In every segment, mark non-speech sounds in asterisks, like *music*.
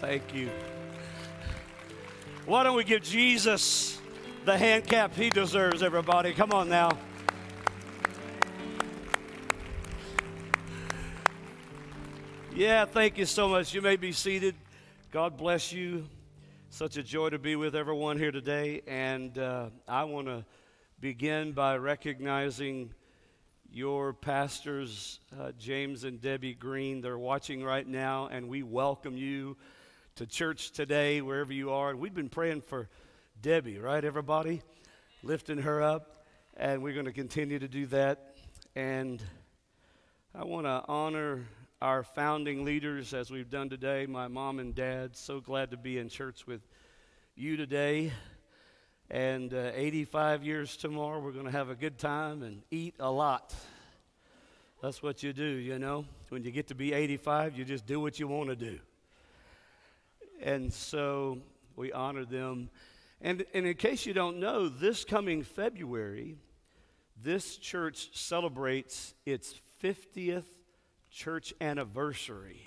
Thank you. Why don't we give Jesus the hand cap he deserves, everybody? Come on now. Yeah, thank you so much. You may be seated. God bless you. Such a joy to be with everyone here today. And uh, I want to begin by recognizing your pastors, uh, James and Debbie Green. They're watching right now, and we welcome you to church today, wherever you are. We've been praying for Debbie, right, everybody? Lifting her up, and we're going to continue to do that. And I want to honor our founding leaders as we've done today, my mom and dad. So glad to be in church with you today. And uh, 85 years tomorrow, we're going to have a good time and eat a lot. That's what you do, you know. When you get to be 85, you just do what you want to do. And so we honor them. And, and in case you don't know, this coming February, this church celebrates its 50th church anniversary.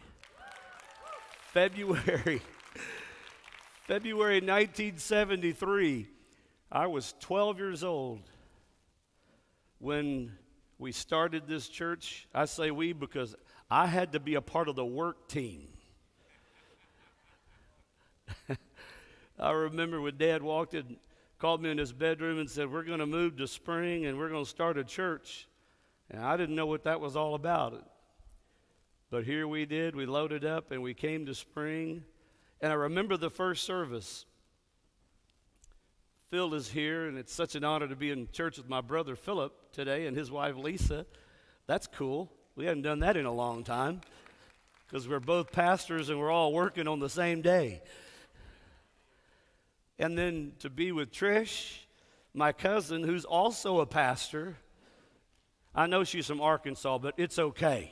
February, *laughs* February 1973. I was 12 years old when we started this church. I say we because I had to be a part of the work team. *laughs* I remember when Dad walked in, called me in his bedroom and said, We're going to move to Spring and we're going to start a church. And I didn't know what that was all about. But here we did. We loaded up and we came to Spring. And I remember the first service. Phil is here, and it's such an honor to be in church with my brother Philip today and his wife Lisa. That's cool. We hadn't done that in a long time because we're both pastors and we're all working on the same day. And then to be with Trish, my cousin, who's also a pastor. I know she's from Arkansas, but it's okay.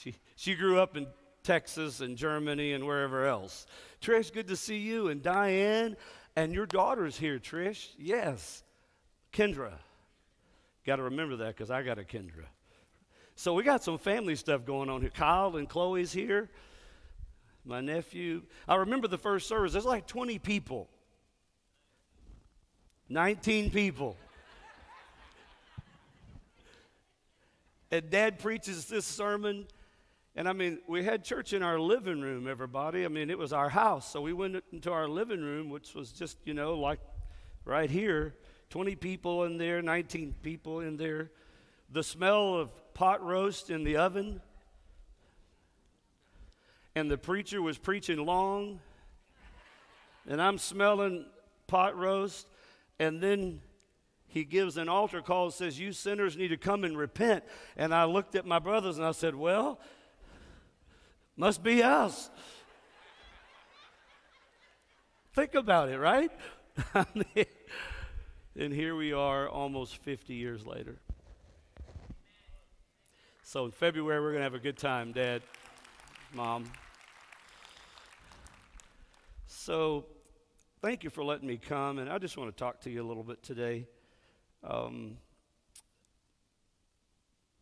She, she grew up in Texas and Germany and wherever else. Trish, good to see you. And Diane, and your daughter's here, Trish. Yes. Kendra. Got to remember that because I got a Kendra. So we got some family stuff going on here. Kyle and Chloe's here. My nephew. I remember the first service. There's like 20 people. 19 people. and dad preaches this sermon and I mean, we had church in our living room, everybody. I mean, it was our house. So we went into our living room, which was just, you know, like right here 20 people in there, 19 people in there. The smell of pot roast in the oven. And the preacher was preaching long. And I'm smelling pot roast. And then he gives an altar call and says, You sinners need to come and repent. And I looked at my brothers and I said, Well, must be us. Think about it, right? *laughs* and here we are almost 50 years later. So in February, we're going to have a good time, Dad, Mom. So thank you for letting me come. And I just want to talk to you a little bit today. Um,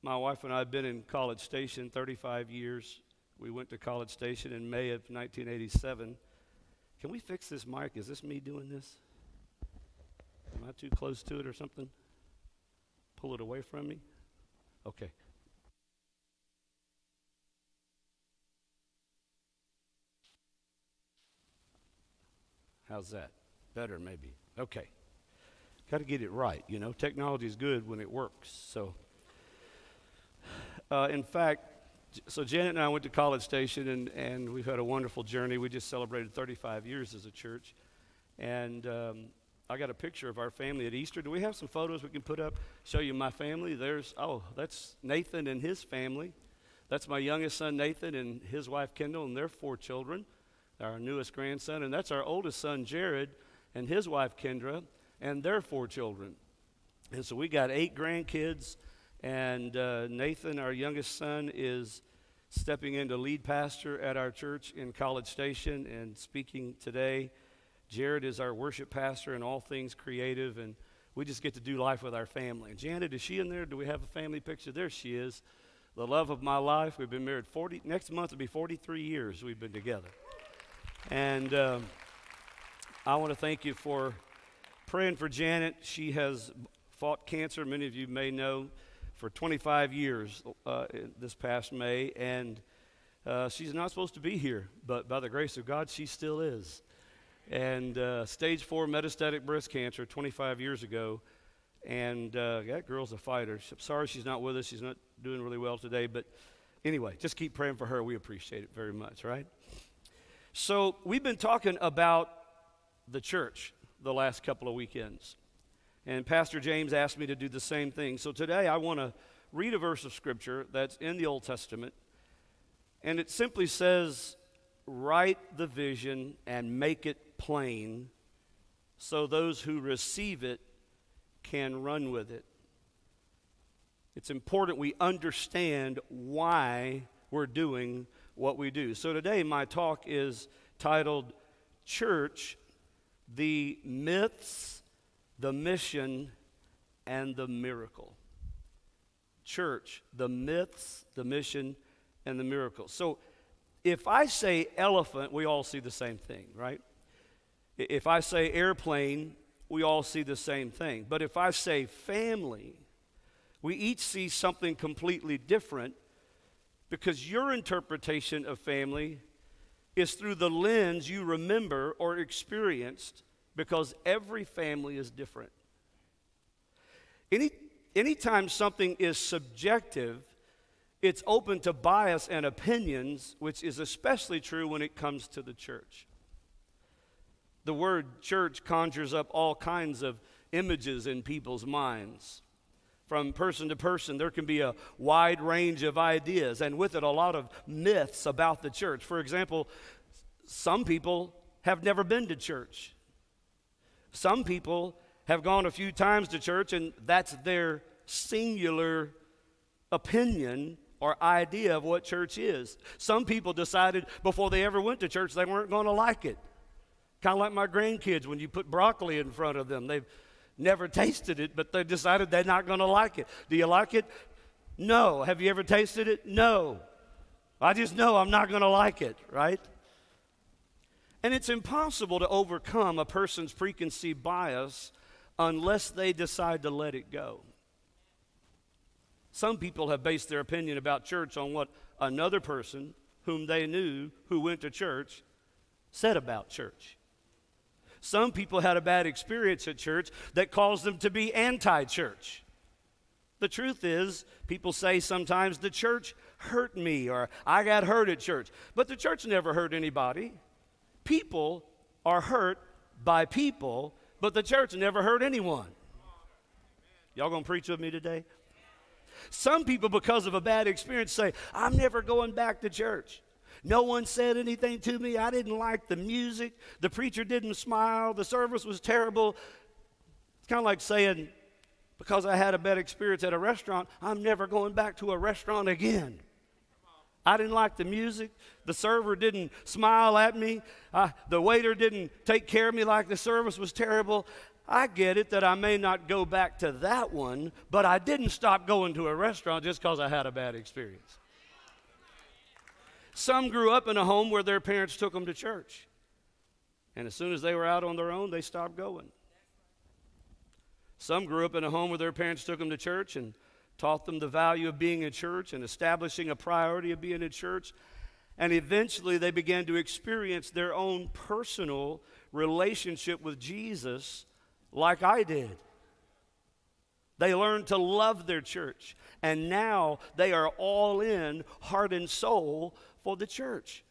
my wife and I have been in College Station 35 years. We went to College Station in May of 1987. Can we fix this mic? Is this me doing this? Am I too close to it or something? Pull it away from me? Okay. How's that? Better, maybe. Okay. Got to get it right, you know. Technology is good when it works. So, *sighs* uh, in fact, so Janet and I went to College Station, and, and we've had a wonderful journey. We just celebrated 35 years as a church, and um, I got a picture of our family at Easter. Do we have some photos we can put up? Show you my family. There's oh, that's Nathan and his family. That's my youngest son Nathan and his wife Kendall and their four children. Our newest grandson, and that's our oldest son Jared and his wife Kendra and their four children. And so we got eight grandkids and uh, Nathan, our youngest son, is stepping into lead pastor at our church in College Station and speaking today. Jared is our worship pastor in all things creative, and we just get to do life with our family. And Janet, is she in there? Do we have a family picture? There she is. the love of my life. We've been married 40, next month will be 43 years we've been together. And um, I want to thank you for praying for Janet. She has fought cancer, many of you may know, for 25 years uh, this past May. And uh, she's not supposed to be here, but by the grace of God, she still is. And uh, stage four metastatic breast cancer 25 years ago. And uh, that girl's a fighter. I'm Sorry she's not with us. She's not doing really well today. But anyway, just keep praying for her. We appreciate it very much, right? So we've been talking about the church the last couple of weekends. And Pastor James asked me to do the same thing. So today I want to read a verse of Scripture that's in the Old Testament. And it simply says, Write the vision and make it plain so those who receive it can run with it. It's important we understand why we're doing what we do. So today, my talk is titled Church The Myths, the Mission, and the Miracle. Church, the myths, the mission, and the miracle. So if I say elephant, we all see the same thing, right? If I say airplane, we all see the same thing. But if I say family, we each see something completely different because your interpretation of family is through the lens you remember or experienced because every family is different. Any, anytime something is subjective, it's open to bias and opinions, which is especially true when it comes to the church. The word church conjures up all kinds of images in people's minds. From person to person, there can be a wide range of ideas, and with it, a lot of myths about the church. For example, some people have never been to church. Some people have gone a few times to church, and that's their singular opinion or idea of what church is. Some people decided before they ever went to church they weren't going to like it. Kind of like my grandkids when you put broccoli in front of them. They've never tasted it, but they decided they're not going to like it. Do you like it? No. Have you ever tasted it? No. I just know I'm not going to like it, right? And it's impossible to overcome a person's preconceived bias unless they decide to let it go. Some people have based their opinion about church on what another person whom they knew who went to church said about church. Some people had a bad experience at church that caused them to be anti church. The truth is, people say sometimes the church hurt me or I got hurt at church. But the church never hurt anybody. People are hurt by people, but the church never hurt anyone. Y'all gonna preach with me today? Some people, because of a bad experience, say, I'm never going back to church. No one said anything to me. I didn't like the music. The preacher didn't smile. The service was terrible. It's kind of like saying, because I had a bad experience at a restaurant, I'm never going back to a restaurant again. I didn't like the music. The server didn't smile at me. the waiter didn't take care of me like the service was terrible. I get it that I may not go back to that one, but I didn't stop going to a restaurant just because I had a bad experience. Some grew up in a home where their parents took them to church. And as soon as they were out on their own, they stopped going. Some grew up in a home where their parents took them to church and taught them the value of being in church and establishing a priority of being in church. And eventually they began to experience their own personal relationship with Jesus like I did. They learned to love their church, and now they are all in, heart and soul, for the church.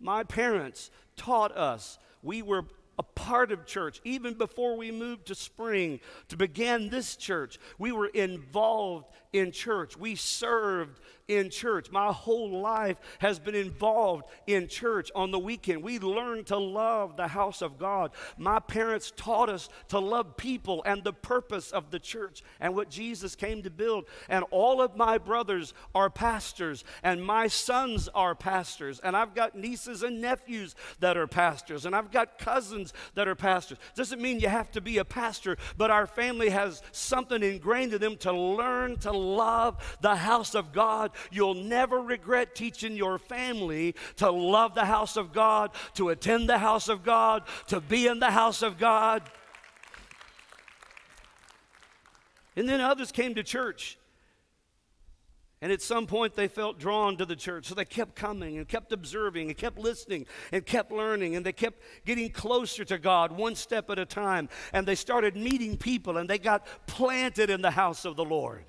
My parents taught us. We were a part of church. Even before we moved to Spring to begin this church, we were involved in church. We served in church. My whole life has been involved in church on the weekend. We learned to love the house of God. My parents taught us to love people and the purpose of the church and what Jesus came to build. And all of my brothers are pastors, and my sons are pastors, and I've got nieces and nephews that are pastors, and I've got cousins that are pastors. Doesn't mean you have to be a pastor, but our family has something ingrained in them to learn to love the house of God. You'll never regret teaching your family to love the house of God, to attend the house of God, to be in the house of God. And then others came to church and at some point, they felt drawn to the church. So they kept coming and kept observing and kept listening and kept learning. And they kept getting closer to God one step at a time. And they started meeting people and they got planted in the house of the Lord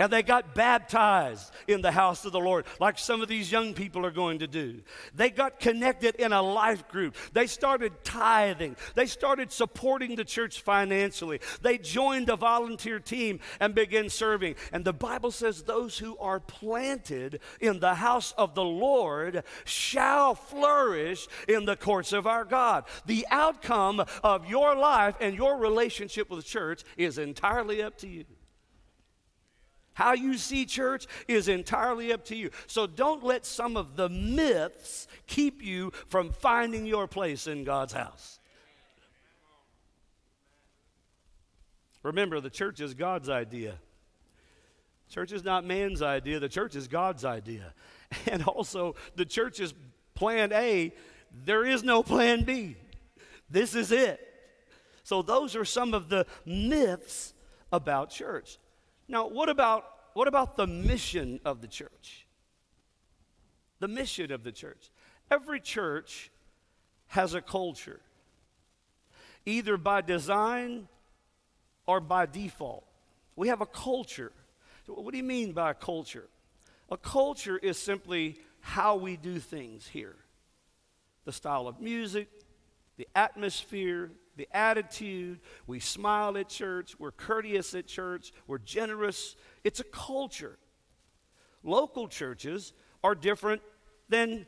and they got baptized in the house of the Lord, like some of these young people are going to do. They got connected in a life group. They started tithing. They started supporting the church financially. They joined a volunteer team and began serving. And the Bible says, Those who are planted in the house of the Lord shall flourish in the courts of our God. The outcome of your life and your relationship with the church is entirely up to you. How you see church is entirely up to you. So don't let some of the myths keep you from finding your place in God's house. Remember, the church is God's idea. Church is not man's idea, the church is God's idea. *laughs* And also, the church is plan A, there is no plan B. This is it. So, those are some of the myths about church. Now, what about, what about the mission of the church? The mission of the church. Every church has a culture, either by design or by default. We have a culture. What do you mean by a culture? A culture is simply how we do things here the style of music, the atmosphere, the attitude. We smile at church. We're courteous at church. We're generous. It's a culture. Local churches are different than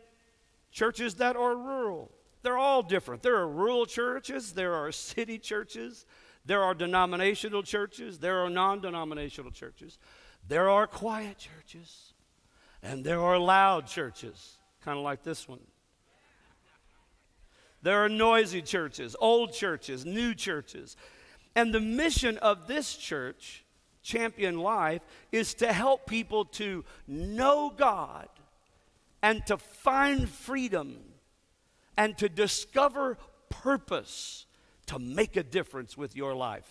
churches that are rural. They're all different. There are rural churches, there are city churches, there are denominational churches, there are non denominational churches, there are quiet churches, and there are loud churches, kind of like this one. There are noisy churches, old churches, new churches. And the mission of this church, Champion Life, is to help people to know God and to find freedom and to discover purpose to make a difference with your life.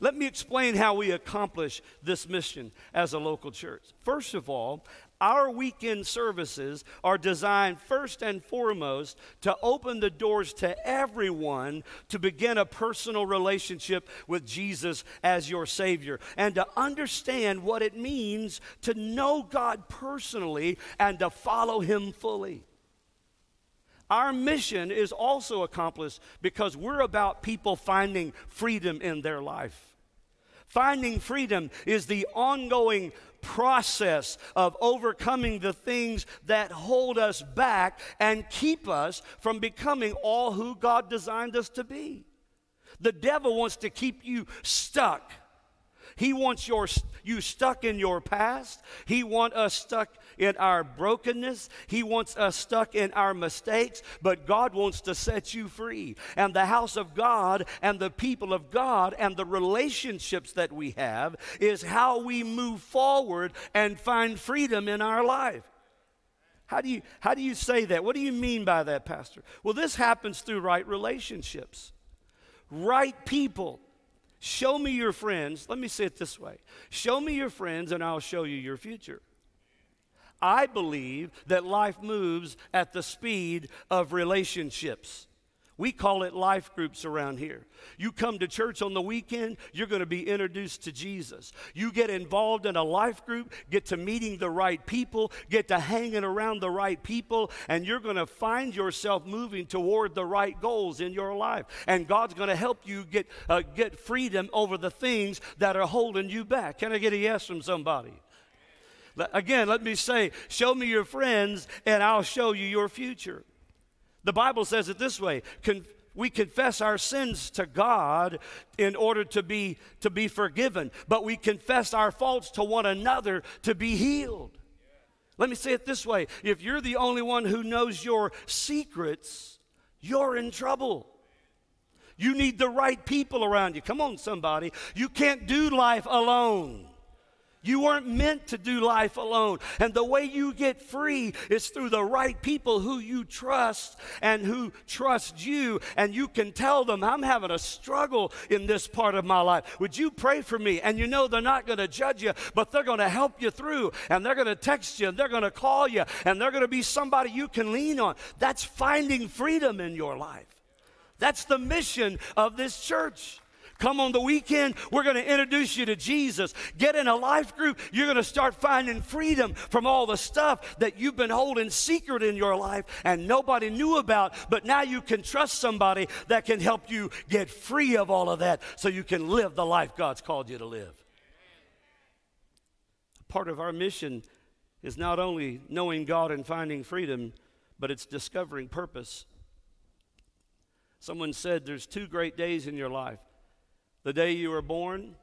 Let me explain how we accomplish this mission as a local church. First of all, our weekend services are designed first and foremost to open the doors to everyone to begin a personal relationship with Jesus as your Savior and to understand what it means to know God personally and to follow Him fully. Our mission is also accomplished because we're about people finding freedom in their life. Finding freedom is the ongoing process of overcoming the things that hold us back and keep us from becoming all who God designed us to be. The devil wants to keep you stuck. He wants your, you stuck in your past. He wants us stuck in our brokenness. He wants us stuck in our mistakes, but God wants to set you free. And the house of God and the people of God and the relationships that we have is how we move forward and find freedom in our life. How do you how do you say that? What do you mean by that, pastor? Well, this happens through right relationships. Right people. Show me your friends. Let me say it this way. Show me your friends and I'll show you your future. I believe that life moves at the speed of relationships. We call it life groups around here. You come to church on the weekend, you're going to be introduced to Jesus. You get involved in a life group, get to meeting the right people, get to hanging around the right people, and you're going to find yourself moving toward the right goals in your life. And God's going to help you get, uh, get freedom over the things that are holding you back. Can I get a yes from somebody? Again, let me say, show me your friends and I'll show you your future. The Bible says it this way we confess our sins to God in order to be, to be forgiven, but we confess our faults to one another to be healed. Let me say it this way if you're the only one who knows your secrets, you're in trouble. You need the right people around you. Come on, somebody. You can't do life alone. You weren't meant to do life alone. And the way you get free is through the right people who you trust and who trust you. And you can tell them, I'm having a struggle in this part of my life. Would you pray for me? And you know they're not going to judge you, but they're going to help you through. And they're going to text you and they're going to call you and they're going to be somebody you can lean on. That's finding freedom in your life. That's the mission of this church. Come on the weekend, we're going to introduce you to Jesus. Get in a life group. You're going to start finding freedom from all the stuff that you've been holding secret in your life and nobody knew about. But now you can trust somebody that can help you get free of all of that so you can live the life God's called you to live. Part of our mission is not only knowing God and finding freedom, but it's discovering purpose. Someone said there's two great days in your life the day you were born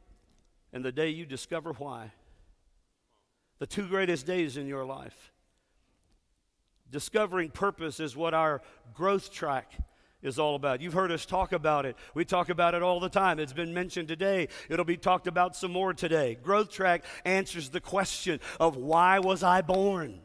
and the day you discover why. The two greatest days in your life. Discovering purpose is what our growth track is all about. You've heard us talk about it. We talk about it all the time. It's been mentioned today. It'll be talked about some more today. Growth track answers the question of why was I born?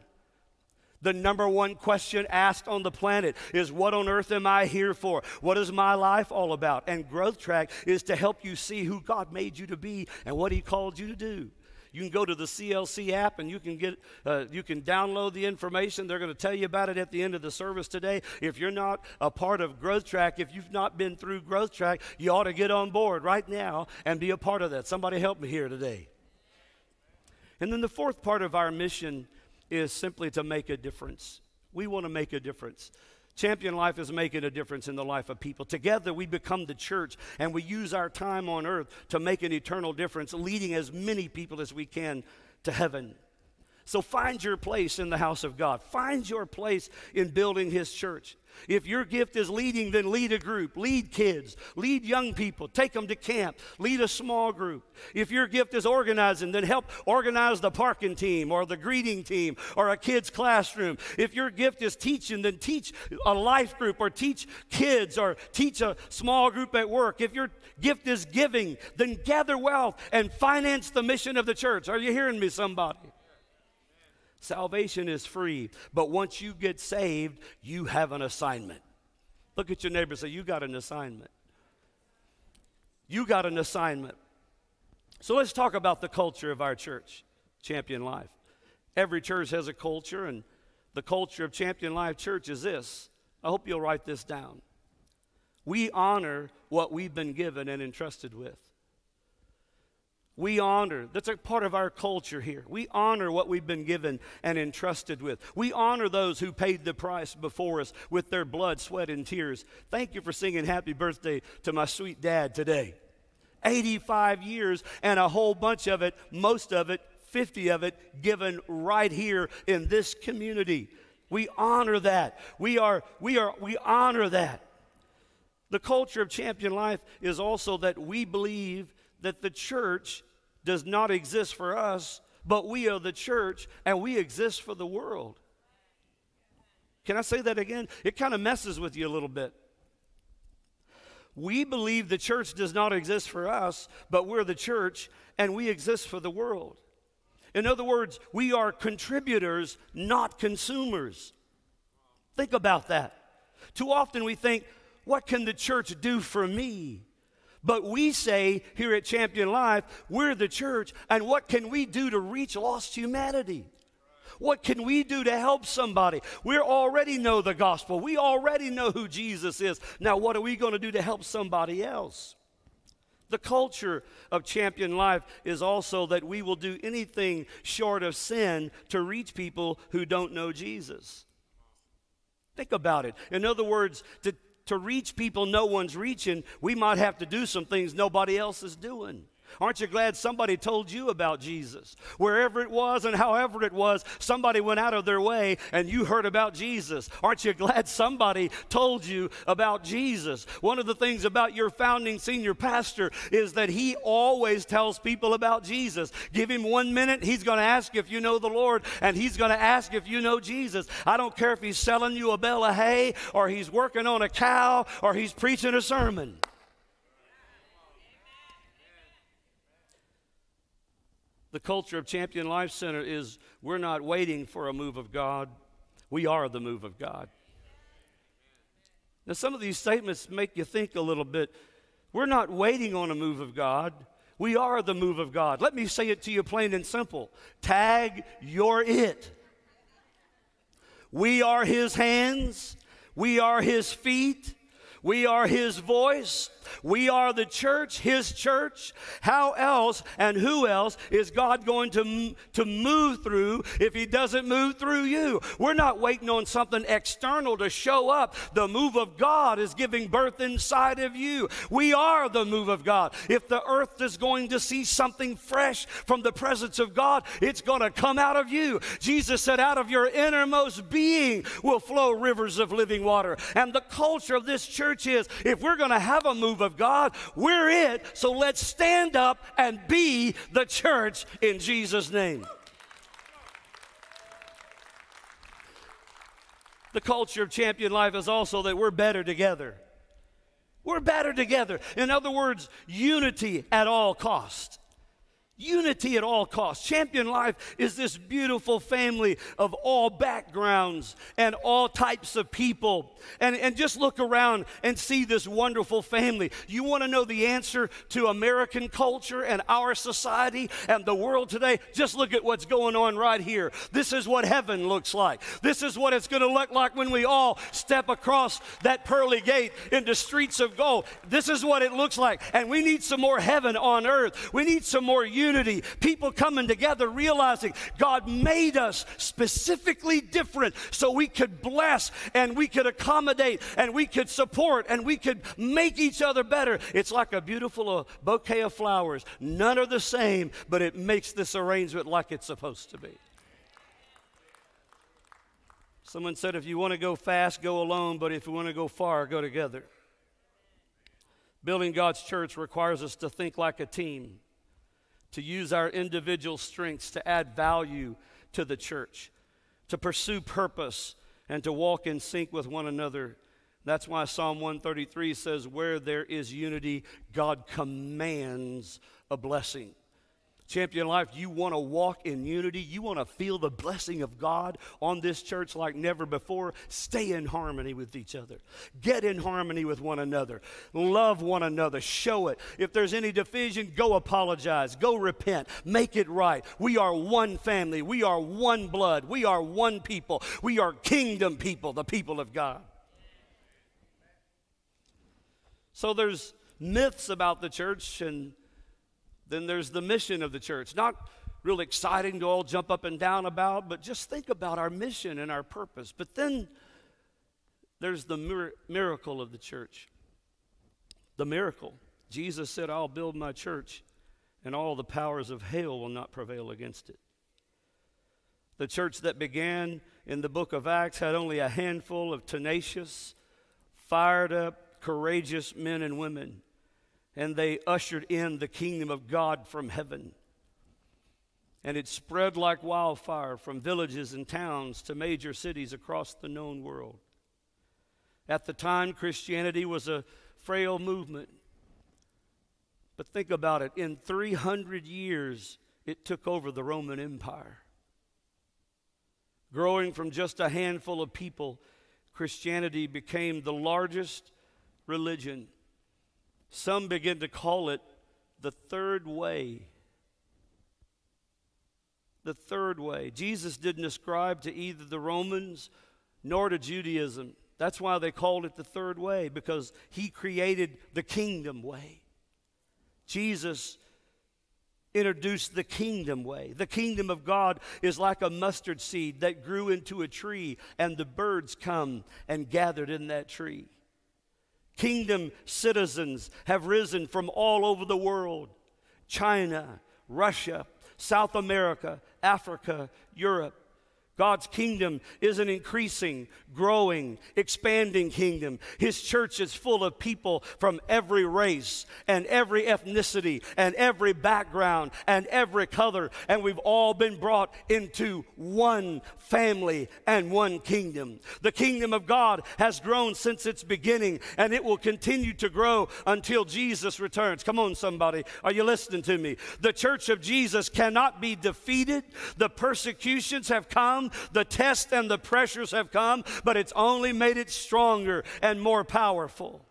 The number one question asked on the planet is what on earth am I here for? What is my life all about? And Growth Track is to help you see who God made you to be and what He called you to do. You can go to the CLC app and you can get uh, you can download the information. They're going to tell you about it at the end of the service today. If you're not a part of Growth Track, if you've not been through Growth Track, you ought to get on board right now and be a part of that. Somebody help me here today. And then the fourth part of our mission is simply to make a difference. We want to make a difference. Champion Life is making a difference in the life of people. Together, we become the church and we use our time on earth to make an eternal difference, leading as many people as we can to heaven. So find your place in the house of God. Find your place in building His church. If your gift is leading, then lead a group, lead kids, lead young people, take them to camp, lead a small group. If your gift is organizing, then help organize the parking team or the greeting team or a kid's classroom. If your gift is teaching, then teach a life group or teach kids or teach a small group at work. If your gift is giving, then gather wealth and finance the mission of the church. Are you hearing me, somebody? Salvation is free, but once you get saved, you have an assignment. Look at your neighbor say, You got an assignment. You got an assignment. So let's talk about the culture of our church, Champion Life. Every church has a culture, and the culture of Champion Life Church is this. I hope you'll write this down. We honor what we've been given and entrusted with. We honor, that's a part of our culture here. We honor what we've been given and entrusted with. We honor those who paid the price before us with their blood, sweat, and tears. Thank you for singing happy birthday to my sweet dad today. 85 years and a whole bunch of it, most of it, 50 of it, given right here in this community. We honor that. We are, we are, we honor that. The culture of champion life is also that we believe that the church does not exist for us, but we are the church and we exist for the world. Can I say that again? It kind of messes with you a little bit. We believe the church does not exist for us, but we're the church and we exist for the world. In other words, we are contributors, not consumers. Think about that. Too often we think, what can the church do for me? But we say here at Champion Life, we're the church, and what can we do to reach lost humanity? What can we do to help somebody? We already know the gospel. We already know who Jesus is. Now, what are we going to do to help somebody else? The culture of Champion Life is also that we will do anything short of sin to reach people who don't know Jesus. Think about it. In other words, to to reach people no one's reaching, we might have to do some things nobody else is doing. Aren't you glad somebody told you about Jesus? Wherever it was and however it was, somebody went out of their way and you heard about Jesus. Aren't you glad somebody told you about Jesus? One of the things about your founding senior pastor is that he always tells people about Jesus. Give him one minute, he's going to ask if you know the Lord and he's going to ask if you know Jesus. I don't care if he's selling you a bale of hay or he's working on a cow or he's preaching a sermon. The culture of Champion Life Center is we're not waiting for a move of God, we are the move of God. Now, some of these statements make you think a little bit. We're not waiting on a move of God. We are the move of God. Let me say it to you plain and simple. Tag, you're it. We are His hands, we are His feet, we are His voice, we are the church, His church. How else and who else is God going to, to move through if He doesn't move through you? We're not waiting on something external to show up. The move of God is giving birth inside of you. We are the move of God. If the earth is going to see something fresh from the presence of God, it's going to come out of you. Jesus said, Out of your innermost being will flow rivers of living water. And the culture of this church is if we're going to have a move move of God. We're it, so let's stand up and be the church in Jesus' name. The culture of champion life is also that we're better together. We're better together. In other words, unity at all cost. Unity at all costs. Champion Life is this beautiful family of all backgrounds and all types of people. And, and just look around and see this wonderful family. You want to know the answer to American culture and our society and the world today? Just look at what's going on right here. This is what heaven looks like. This is what it's going to look like when we all step across that pearly gate into streets of gold. This is what it looks like. And we need some more heaven on earth. We need some more unity unity, people coming together, realizing God made us specifically different so we could bless and we could accommodate and we could support and we could make each other better. It's like a beautiful uh, bouquet of flowers. None are the same, but it makes this arrangement like it's supposed to be. Someone said, if you want to go fast, go alone, but if you want to go far, go together. Building God's church requires us to think like a team to use our individual strengths to add value to the church, to pursue purpose, and to walk in sync with one another. That's why Psalm 133 says, Where there is unity, God commands a blessing. Champion Life, you want to walk in unity. You want to feel the blessing of God on this church like never before. Stay in harmony with each other. Get in harmony with one another. Love one another. Show it. If there's any division, go apologize. Go repent. Make it right. We are one family. We are one blood. We are one people. We are kingdom people, the people of God. So there's myths about the church and then there's the mission of the church. Not real exciting to all jump up and down about, but just think about our mission and our purpose. But then there's the mir- miracle of the church. The miracle. Jesus said, I'll build my church, and all the powers of hell will not prevail against it. The church that began in the book of Acts had only a handful of tenacious, fired up, courageous men and women and they ushered in the kingdom of God from heaven. And it spread like wildfire from villages and towns to major cities across the known world. At the time, Christianity was a frail movement. But think about it in 300 years, it took over the Roman Empire. Growing from just a handful of people, Christianity became the largest religion some begin to call it the third way. The third way. Jesus didn't ascribe to either the Romans nor to Judaism. That's why they called it the third way, because he created the kingdom way. Jesus introduced the kingdom way. The kingdom of God is like a mustard seed that grew into a tree, and the birds come and gathered in that tree. Kingdom citizens have risen from all over the world China, Russia, South America, Africa, Europe. God's kingdom is an increasing, growing, expanding kingdom. His church is full of people from every race and every ethnicity and every background and every color. And we've all been brought into one family and one kingdom. The kingdom of God has grown since its beginning and it will continue to grow until Jesus returns. Come on, somebody. Are you listening to me? The church of Jesus cannot be defeated. The persecutions have come the tests and the pressures have come, but it's only made it stronger and more powerful.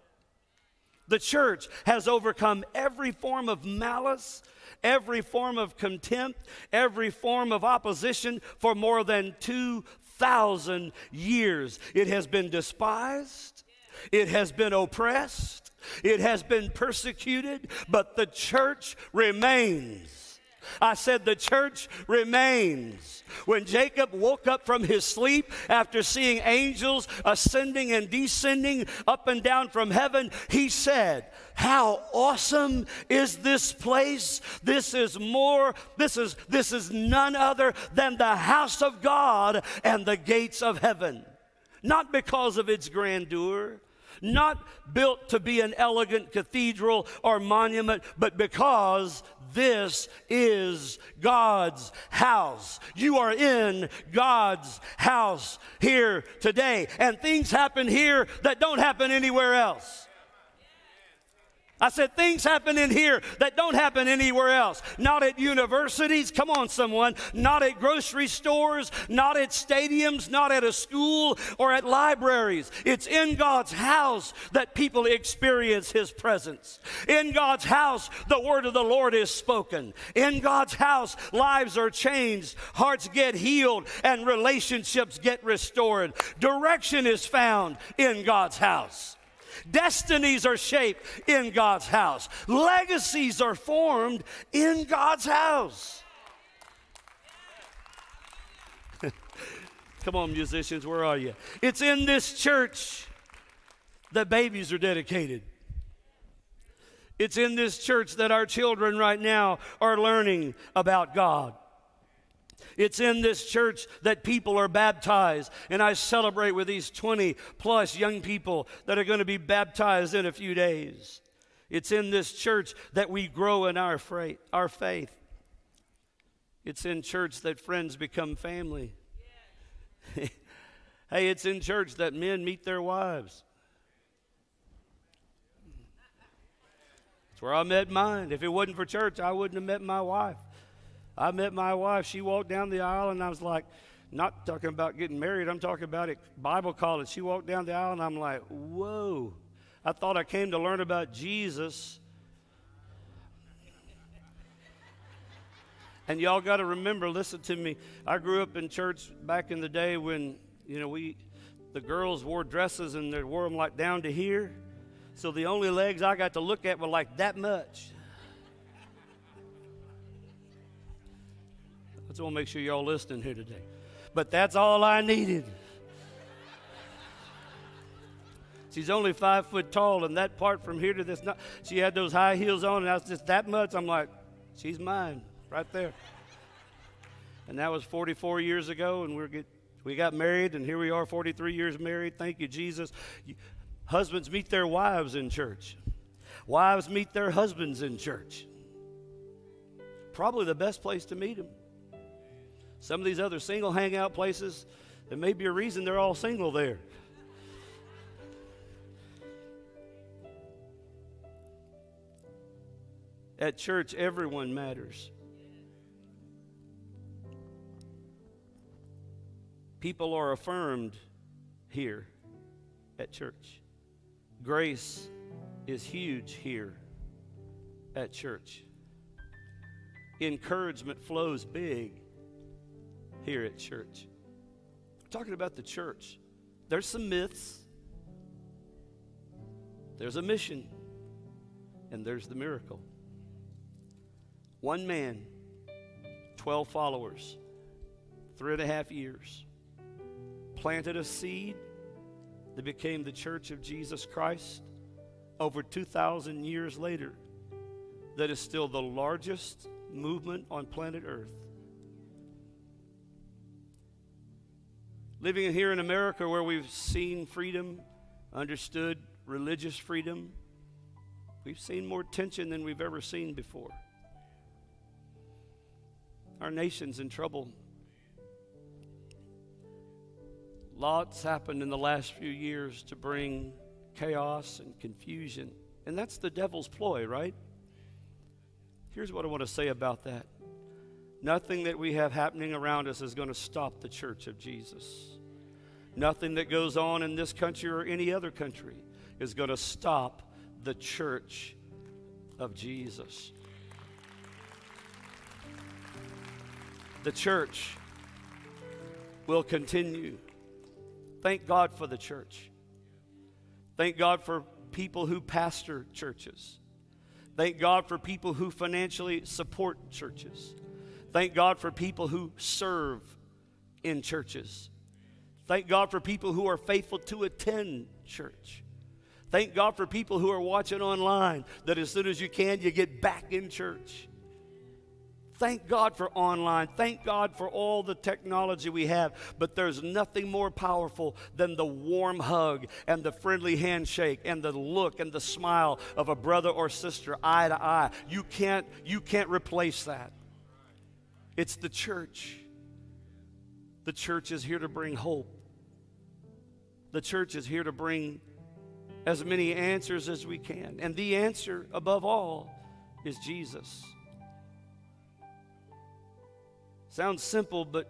The church has overcome every form of malice, every form of contempt, every form of opposition for more than 2,000 years. It has been despised, it has been oppressed, it has been persecuted, but the church remains. I said, the church remains. When Jacob woke up from his sleep after seeing angels ascending and descending up and down from heaven, he said, How awesome is this place? This is more, this is, this is none other than the house of God and the gates of heaven. Not because of its grandeur, not built to be an elegant cathedral or monument, but because this is God's house. You are in God's house here today. And things happen here that don't happen anywhere else. I said things happen in here that don't happen anywhere else. Not at universities, come on, someone. Not at grocery stores, not at stadiums, not at a school or at libraries. It's in God's house that people experience His presence. In God's house, the word of the Lord is spoken. In God's house, lives are changed, hearts get healed, and relationships get restored. Direction is found in God's house. Destinies are shaped in God's house. Legacies are formed in God's house. *laughs* Come on, musicians, where are you? It's in this church that babies are dedicated. It's in this church that our children right now are learning about God. It's in this church that people are baptized. And I celebrate with these 20 plus young people that are going to be baptized in a few days. It's in this church that we grow in our, fra- our faith. It's in church that friends become family. *laughs* hey, it's in church that men meet their wives. It's where I met mine. If it wasn't for church, I wouldn't have met my wife. I met my wife. She walked down the aisle, and I was like, not talking about getting married, I'm talking about it, Bible college. She walked down the aisle, and I'm like, whoa. I thought I came to learn about Jesus. And y'all got to remember, listen to me. I grew up in church back in the day when, you know, we, the girls wore dresses and they wore them like down to here. So the only legs I got to look at were like that much. Want to make sure you're all listening here today. But that's all I needed. She's only five foot tall, and that part from here to this, not, she had those high heels on, and I was just that much. I'm like, she's mine right there. And that was 44 years ago, and we're get, we got married, and here we are, 43 years married. Thank you, Jesus. Husbands meet their wives in church. Wives meet their husbands in church. Probably the best place to meet them. Some of these other single hangout places, there may be a reason they're all single there. At church, everyone matters. People are affirmed here at church. Grace is huge here at church. Encouragement flows big here at church. Talking about the church. There's some myths, there's a mission, and there's the miracle. One man, 12 followers, three and a half years, planted a seed that became the church of Jesus Christ over 2,000 years later, that is still the largest movement on planet Earth. Living here in America where we've seen freedom, understood religious freedom, we've seen more tension than we've ever seen before. Our nation's in trouble. Lots happened in the last few years to bring chaos and confusion. And that's the devil's ploy, right? Here's what I want to say about that nothing that we have happening around us is going to stop the church of Jesus. Nothing that goes on in this country or any other country is going to stop the church of Jesus. The church will continue. Thank God for the church. Thank God for people who pastor churches. Thank God for people who financially support churches. Thank God for people who serve in churches. Thank God for people who are faithful to attend church. Thank God for people who are watching online that as soon as you can, you get back in church. Thank God for online. Thank God for all the technology we have. But there's nothing more powerful than the warm hug and the friendly handshake and the look and the smile of a brother or sister eye to eye. You can't, you can't replace that. It's the church. The church is here to bring hope. The church is here to bring as many answers as we can. And the answer, above all, is Jesus. Sounds simple, but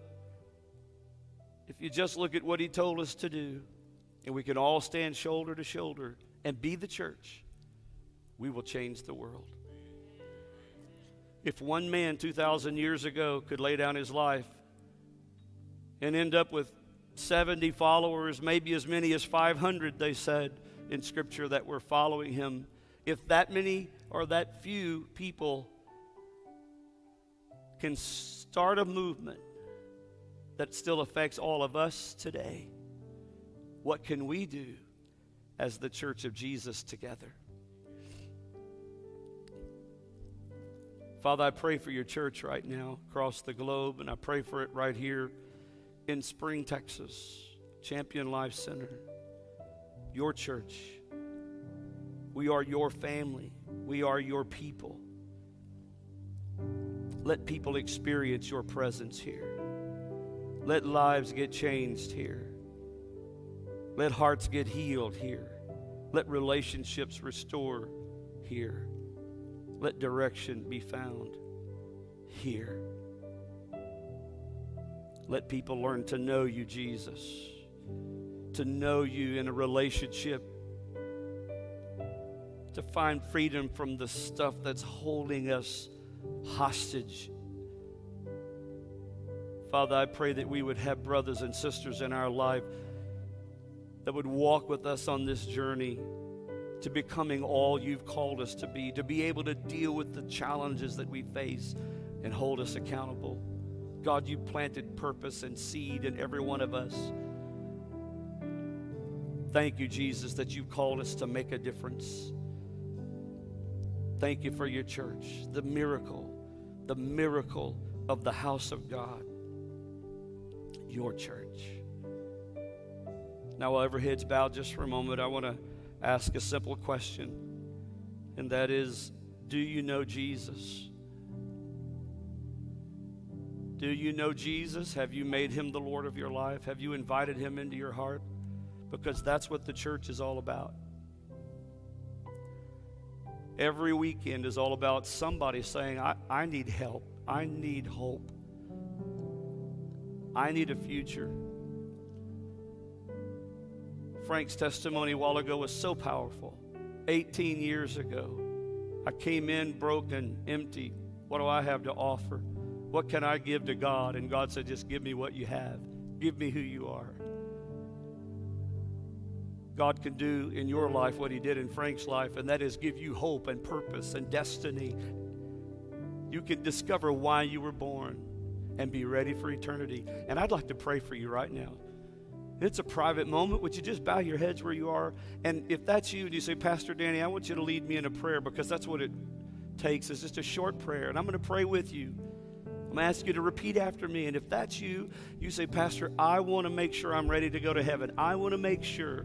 if you just look at what he told us to do, and we can all stand shoulder to shoulder and be the church, we will change the world. If one man 2,000 years ago could lay down his life and end up with 70 followers, maybe as many as 500, they said in Scripture that were following him, if that many or that few people can start a movement that still affects all of us today, what can we do as the church of Jesus together? Father, I pray for your church right now across the globe, and I pray for it right here in Spring, Texas, Champion Life Center, your church. We are your family, we are your people. Let people experience your presence here. Let lives get changed here. Let hearts get healed here. Let relationships restore here. Let direction be found here. Let people learn to know you, Jesus, to know you in a relationship, to find freedom from the stuff that's holding us hostage. Father, I pray that we would have brothers and sisters in our life that would walk with us on this journey to becoming all you've called us to be, to be able to deal with the challenges that we face and hold us accountable. God, you planted purpose and seed in every one of us. Thank you, Jesus, that you've called us to make a difference. Thank you for your church, the miracle, the miracle of the house of God, your church. Now, while every head's bowed just for a moment, I want to ask a simple question, and that is Do you know Jesus? Do you know Jesus? Have you made him the Lord of your life? Have you invited him into your heart? Because that's what the church is all about. Every weekend is all about somebody saying, I, I need help. I need hope. I need a future. Frank's testimony a while ago was so powerful. 18 years ago, I came in broken, empty. What do I have to offer? What can I give to God? And God said, Just give me what you have. Give me who you are. God can do in your life what He did in Frank's life, and that is give you hope and purpose and destiny. You can discover why you were born and be ready for eternity. And I'd like to pray for you right now. It's a private moment. Would you just bow your heads where you are? And if that's you and you say, Pastor Danny, I want you to lead me in a prayer because that's what it takes. It's just a short prayer. And I'm going to pray with you. I'm going to ask you to repeat after me. And if that's you, you say, Pastor, I want to make sure I'm ready to go to heaven. I want to make sure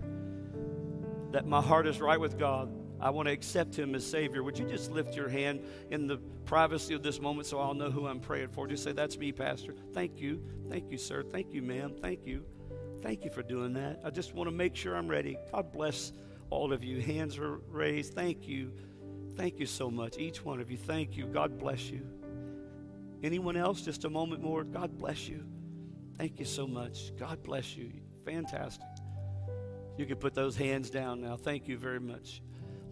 that my heart is right with God. I want to accept Him as Savior. Would you just lift your hand in the privacy of this moment so I'll know who I'm praying for? Just say, That's me, Pastor. Thank you. Thank you, sir. Thank you, ma'am. Thank you. Thank you for doing that. I just want to make sure I'm ready. God bless all of you. Hands are raised. Thank you. Thank you so much. Each one of you, thank you. God bless you. Anyone else? Just a moment more. God bless you. Thank you so much. God bless you. Fantastic. You can put those hands down now. Thank you very much.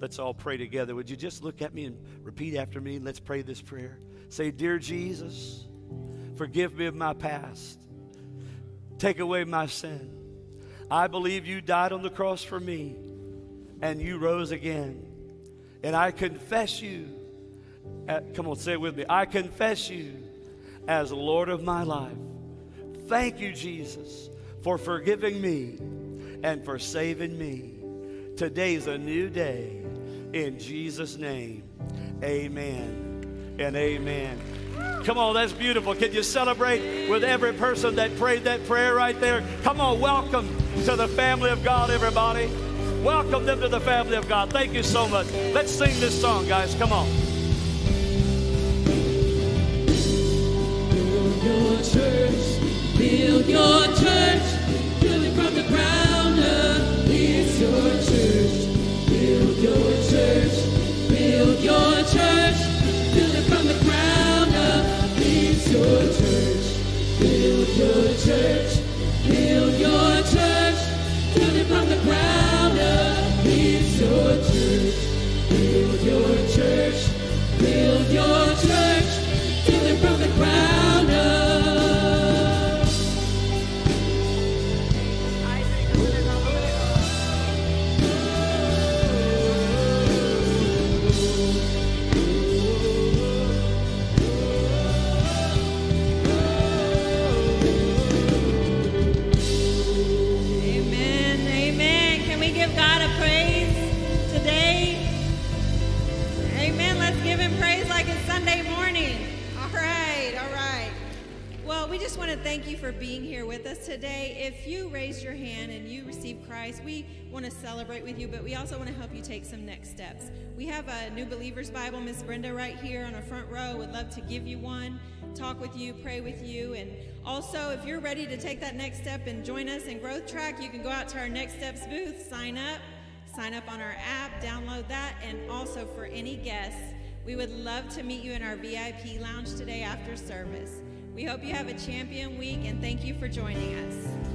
Let's all pray together. Would you just look at me and repeat after me? Let's pray this prayer. Say, Dear Jesus, forgive me of my past. Take away my sin. I believe you died on the cross for me and you rose again. And I confess you at, come on, say it with me. I confess you as Lord of my life. Thank you, Jesus, for forgiving me and for saving me. Today's a new day. In Jesus' name, amen and amen. Come on, that's beautiful. Can you celebrate with every person that prayed that prayer right there? Come on, welcome to the family of God, everybody. Welcome them to the family of God. Thank you so much. Let's sing this song, guys. Come on. Build your church, build your church, your celebrate with you, but we also want to help you take some next steps. We have a New Believers Bible, Miss Brenda, right here on our front row. Would love to give you one, talk with you, pray with you, and also if you're ready to take that next step and join us in Growth Track, you can go out to our Next Steps booth, sign up, sign up on our app, download that, and also for any guests, we would love to meet you in our VIP lounge today after service. We hope you have a champion week and thank you for joining us.